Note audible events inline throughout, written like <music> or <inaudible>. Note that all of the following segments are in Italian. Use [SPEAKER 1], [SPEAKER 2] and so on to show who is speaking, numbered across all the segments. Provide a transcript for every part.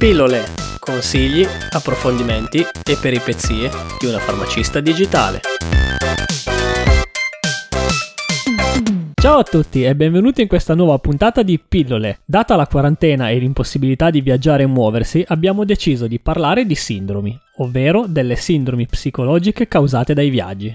[SPEAKER 1] Pillole, consigli, approfondimenti e peripezie di una farmacista digitale. Ciao a tutti e benvenuti in questa nuova puntata di Pillole. Data la quarantena e l'impossibilità di viaggiare e muoversi, abbiamo deciso di parlare di sindromi, ovvero delle sindromi psicologiche causate dai viaggi.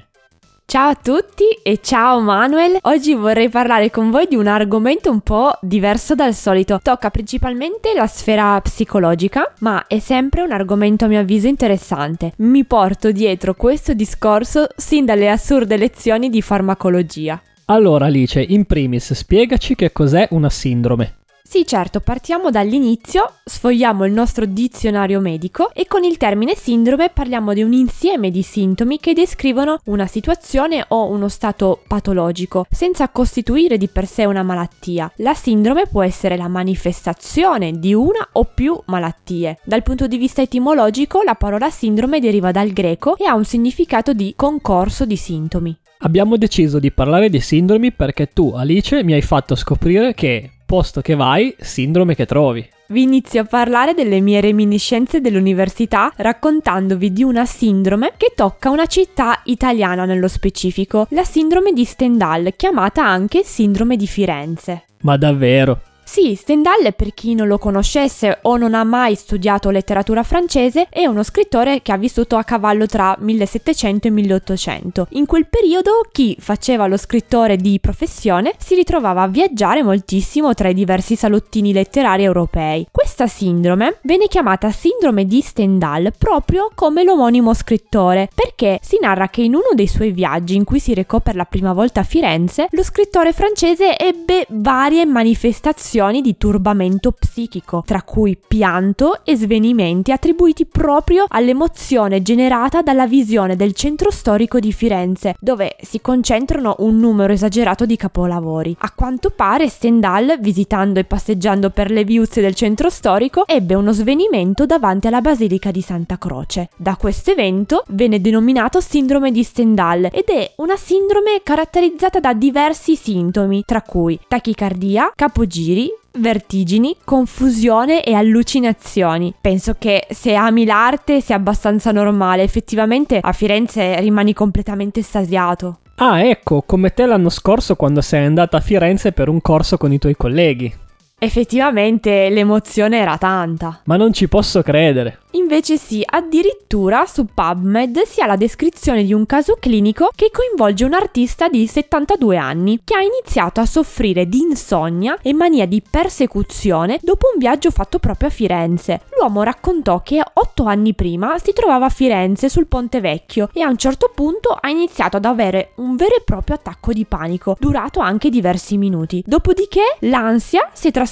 [SPEAKER 2] Ciao a tutti e ciao Manuel. Oggi vorrei parlare con voi di un argomento un po' diverso dal solito. Tocca principalmente la sfera psicologica, ma è sempre un argomento a mio avviso interessante. Mi porto dietro questo discorso sin dalle assurde lezioni di farmacologia.
[SPEAKER 1] Allora Alice, in primis spiegaci che cos'è una sindrome.
[SPEAKER 2] Sì, certo, partiamo dall'inizio, sfogliamo il nostro dizionario medico e con il termine sindrome parliamo di un insieme di sintomi che descrivono una situazione o uno stato patologico, senza costituire di per sé una malattia. La sindrome può essere la manifestazione di una o più malattie. Dal punto di vista etimologico, la parola sindrome deriva dal greco e ha un significato di concorso di sintomi.
[SPEAKER 1] Abbiamo deciso di parlare di sindromi perché tu, Alice, mi hai fatto scoprire che posto che vai, sindrome che trovi.
[SPEAKER 2] Vi inizio a parlare delle mie reminiscenze dell'università raccontandovi di una sindrome che tocca una città italiana nello specifico, la sindrome di Stendhal, chiamata anche sindrome di Firenze.
[SPEAKER 1] Ma davvero?
[SPEAKER 2] Sì, Stendhal, per chi non lo conoscesse o non ha mai studiato letteratura francese, è uno scrittore che ha vissuto a cavallo tra 1700 e 1800. In quel periodo chi faceva lo scrittore di professione si ritrovava a viaggiare moltissimo tra i diversi salottini letterari europei. Questa sindrome venne chiamata sindrome di Stendhal proprio come l'omonimo scrittore, perché si narra che in uno dei suoi viaggi in cui si recò per la prima volta a Firenze, lo scrittore francese ebbe varie manifestazioni di turbamento psichico, tra cui pianto e svenimenti attribuiti proprio all'emozione generata dalla visione del centro storico di Firenze, dove si concentrano un numero esagerato di capolavori. A quanto pare Stendhal, visitando e passeggiando per le viuzze del centro storico, ebbe uno svenimento davanti alla Basilica di Santa Croce. Da questo evento venne denominato sindrome di Stendhal ed è una sindrome caratterizzata da diversi sintomi, tra cui tachicardia, capogiri, vertigini, confusione e allucinazioni. Penso che se ami l'arte sia abbastanza normale, effettivamente a Firenze rimani completamente estasiato.
[SPEAKER 1] Ah, ecco, come te l'anno scorso quando sei andata a Firenze per un corso con i tuoi colleghi.
[SPEAKER 2] Effettivamente l'emozione era tanta.
[SPEAKER 1] Ma non ci posso credere.
[SPEAKER 2] Invece sì, addirittura su PubMed si ha la descrizione di un caso clinico che coinvolge un artista di 72 anni che ha iniziato a soffrire di insonnia e mania di persecuzione dopo un viaggio fatto proprio a Firenze. L'uomo raccontò che otto anni prima si trovava a Firenze sul Ponte Vecchio e a un certo punto ha iniziato ad avere un vero e proprio attacco di panico, durato anche diversi minuti. Dopodiché l'ansia si è trasformata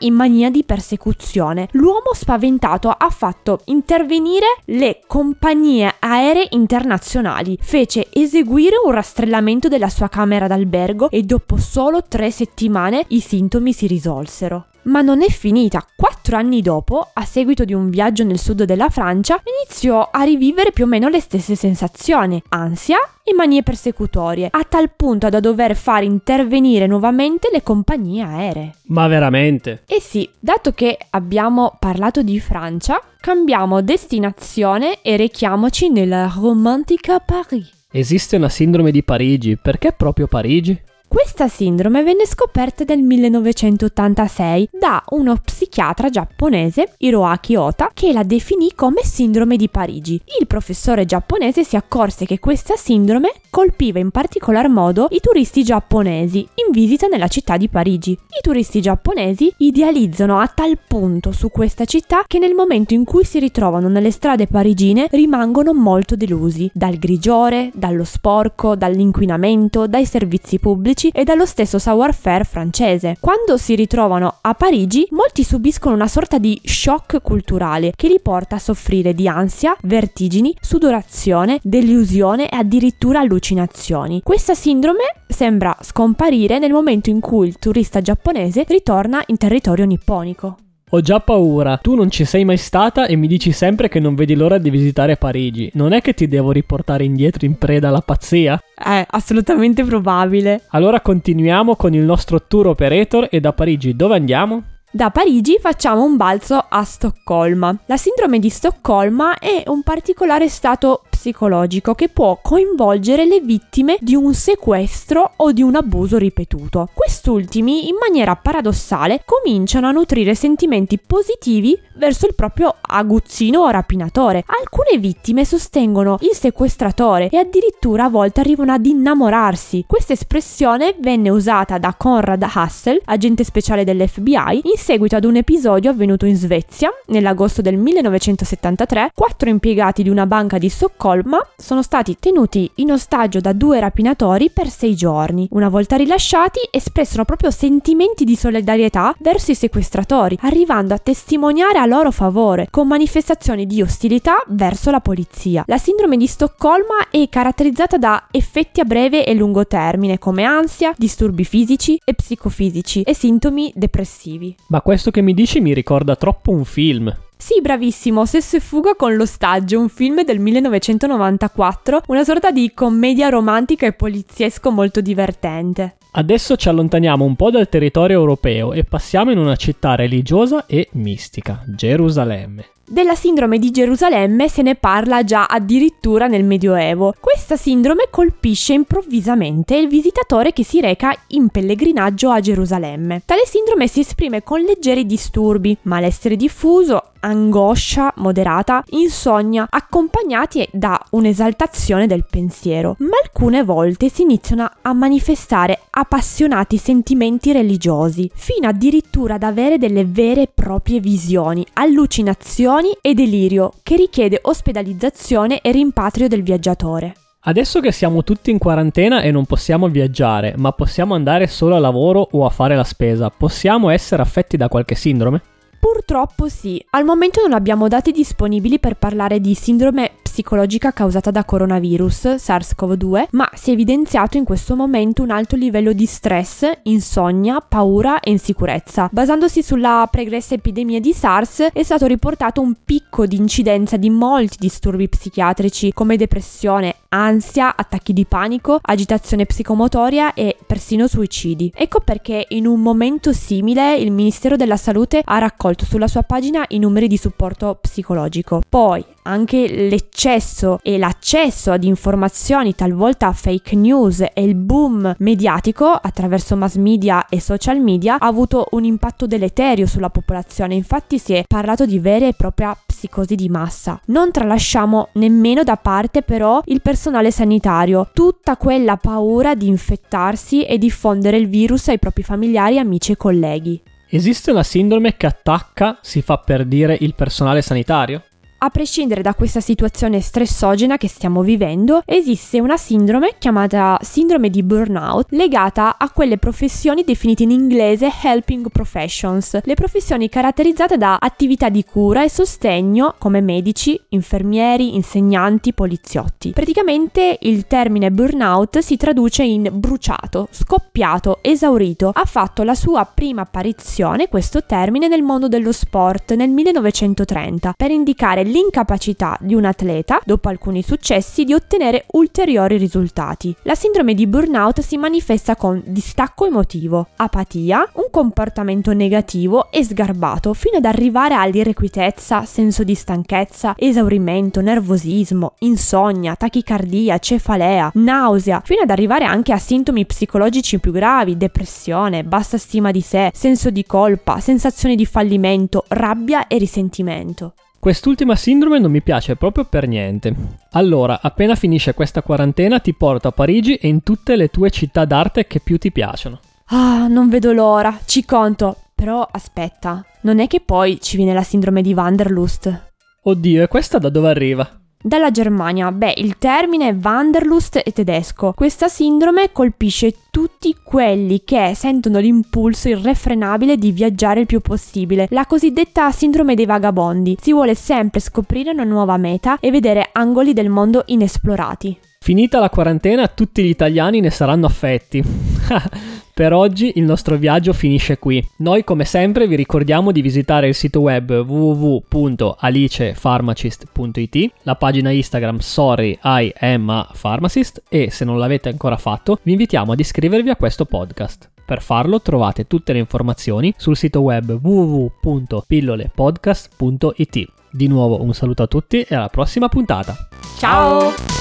[SPEAKER 2] in mania di persecuzione. L'uomo spaventato ha fatto intervenire le compagnie aeree internazionali, fece eseguire un rastrellamento della sua camera d'albergo e dopo solo tre settimane i sintomi si risolsero. Ma non è finita. Quattro anni dopo, a seguito di un viaggio nel sud della Francia, iniziò a rivivere più o meno le stesse sensazioni, ansia e manie persecutorie, a tal punto da dover far intervenire nuovamente le compagnie aeree.
[SPEAKER 1] Ma veramente?
[SPEAKER 2] Eh sì, dato che abbiamo parlato di Francia, cambiamo destinazione e rechiamoci nella romantica Paris.
[SPEAKER 1] Esiste una sindrome di Parigi, perché proprio Parigi?
[SPEAKER 2] Questa sindrome venne scoperta nel 1986 da uno psichiatra giapponese, Hiroaki Ota, che la definì come sindrome di Parigi. Il professore giapponese si accorse che questa sindrome colpiva in particolar modo i turisti giapponesi in visita nella città di Parigi. I turisti giapponesi idealizzano a tal punto su questa città che nel momento in cui si ritrovano nelle strade parigine rimangono molto delusi dal grigiore, dallo sporco, dall'inquinamento, dai servizi pubblici pubblici e dallo stesso savoir-faire francese. Quando si ritrovano a Parigi, molti subiscono una sorta di shock culturale che li porta a soffrire di ansia, vertigini, sudorazione, delusione e addirittura allucinazioni. Questa sindrome sembra scomparire nel momento in cui il turista giapponese ritorna in territorio nipponico.
[SPEAKER 1] Ho già paura, tu non ci sei mai stata e mi dici sempre che non vedi l'ora di visitare Parigi. Non è che ti devo riportare indietro in preda alla pazzia?
[SPEAKER 2] È assolutamente probabile.
[SPEAKER 1] Allora continuiamo con il nostro tour operator e da Parigi dove andiamo?
[SPEAKER 2] Da Parigi facciamo un balzo a Stoccolma. La sindrome di Stoccolma è un particolare stato psicologico che può coinvolgere le vittime di un sequestro o di un abuso ripetuto. Quest'ultimi, in maniera paradossale, cominciano a nutrire sentimenti positivi verso il proprio aguzzino o rapinatore. Alcune vittime sostengono il sequestratore e addirittura a volte arrivano ad innamorarsi. Questa espressione venne usata da Conrad Hassel, agente speciale dell'FBI, in seguito ad un episodio avvenuto in Svezia nell'agosto del 1973. Quattro impiegati di una banca di Stoccolma sono stati tenuti in ostaggio da due rapinatori per sei giorni. Una volta rilasciati, espressero proprio sentimenti di solidarietà verso i sequestratori, arrivando a testimoniare a loro favore con manifestazioni di ostilità verso la polizia. La sindrome di Stoccolma è caratterizzata da effetti a breve e lungo termine come ansia, disturbi fisici e psicofisici e sintomi depressivi.
[SPEAKER 1] Ma questo che mi dici mi ricorda troppo un film.
[SPEAKER 2] Sì, bravissimo, Sesso e fuga con l'ostaggio, un film del 1994, una sorta di commedia romantica e poliziesco molto divertente.
[SPEAKER 1] Adesso ci allontaniamo un po' dal territorio europeo e passiamo in una città religiosa e mistica, Gerusalemme.
[SPEAKER 2] Della sindrome di Gerusalemme se ne parla già addirittura nel Medioevo. Questa sindrome colpisce improvvisamente il visitatore che si reca in pellegrinaggio a Gerusalemme. Tale sindrome si esprime con leggeri disturbi, malessere diffuso, angoscia moderata, insonnia, accompagnati da un'esaltazione del pensiero. Ma alcune volte si iniziano a manifestare appassionati sentimenti religiosi, fino addirittura ad avere delle vere e proprie visioni, allucinazioni e delirio che richiede ospedalizzazione e rimpatrio del viaggiatore.
[SPEAKER 1] Adesso che siamo tutti in quarantena e non possiamo viaggiare, ma possiamo andare solo a lavoro o a fare la spesa, possiamo essere affetti da qualche sindrome?
[SPEAKER 2] Purtroppo sì, al momento non abbiamo dati disponibili per parlare di sindrome psicologica causata da coronavirus SARS-CoV-2, ma si è evidenziato in questo momento un alto livello di stress, insonnia, paura e insicurezza. Basandosi sulla pregressa epidemia di SARS è stato riportato un picco di incidenza di molti disturbi psichiatrici come depressione, ansia, attacchi di panico, agitazione psicomotoria e persino suicidi. Ecco perché in un momento simile il Ministero della Salute ha raccolto sulla sua pagina i numeri di supporto psicologico. Poi anche l'eccesso e l'accesso ad informazioni talvolta fake news e il boom mediatico attraverso mass media e social media ha avuto un impatto deleterio sulla popolazione, infatti si è parlato di vera e propria psicosi di massa. Non tralasciamo nemmeno da parte però il personale sanitario, tutta quella paura di infettarsi e diffondere il virus ai propri familiari, amici e colleghi.
[SPEAKER 1] Esiste una sindrome che attacca, si fa per dire, il personale sanitario?
[SPEAKER 2] A prescindere da questa situazione stressogena che stiamo vivendo, esiste una sindrome chiamata sindrome di burnout legata a quelle professioni definite in inglese helping professions, le professioni caratterizzate da attività di cura e sostegno come medici, infermieri, insegnanti, poliziotti. Praticamente il termine burnout si traduce in bruciato, scoppiato, esaurito. Ha fatto la sua prima apparizione questo termine nel mondo dello sport nel 1930 per indicare l'incapacità di un atleta, dopo alcuni successi, di ottenere ulteriori risultati. La sindrome di burnout si manifesta con distacco emotivo, apatia, un comportamento negativo e sgarbato, fino ad arrivare all'irrequietezza, senso di stanchezza, esaurimento, nervosismo, insonnia, tachicardia, cefalea, nausea, fino ad arrivare anche a sintomi psicologici più gravi, depressione, bassa stima di sé, senso di colpa, sensazione di fallimento, rabbia e risentimento.
[SPEAKER 1] Quest'ultima sindrome non mi piace proprio per niente. Allora, appena finisce questa quarantena ti porto a Parigi e in tutte le tue città d'arte che più ti piacciono.
[SPEAKER 2] Ah, non vedo l'ora, ci conto. Però aspetta, non è che poi ci viene la sindrome di Wanderlust?
[SPEAKER 1] Oddio, e questa da dove arriva?
[SPEAKER 2] Dalla Germania, beh, il termine Wanderlust è tedesco. Questa sindrome colpisce tutti quelli che sentono l'impulso irrefrenabile di viaggiare il più possibile, la cosiddetta sindrome dei vagabondi. Si vuole sempre scoprire una nuova meta e vedere angoli del mondo inesplorati.
[SPEAKER 1] Finita la quarantena, tutti gli italiani ne saranno affetti. <laughs> Per oggi il nostro viaggio finisce qui. Noi come sempre vi ricordiamo di visitare il sito web www.alicepharmacist.it, la pagina Instagram Sorry I am a Pharmacist e se non l'avete ancora fatto vi invitiamo ad iscrivervi a questo podcast. Per farlo trovate tutte le informazioni sul sito web www.pillolepodcast.it. Di nuovo un saluto a tutti e alla prossima puntata.
[SPEAKER 2] Ciao.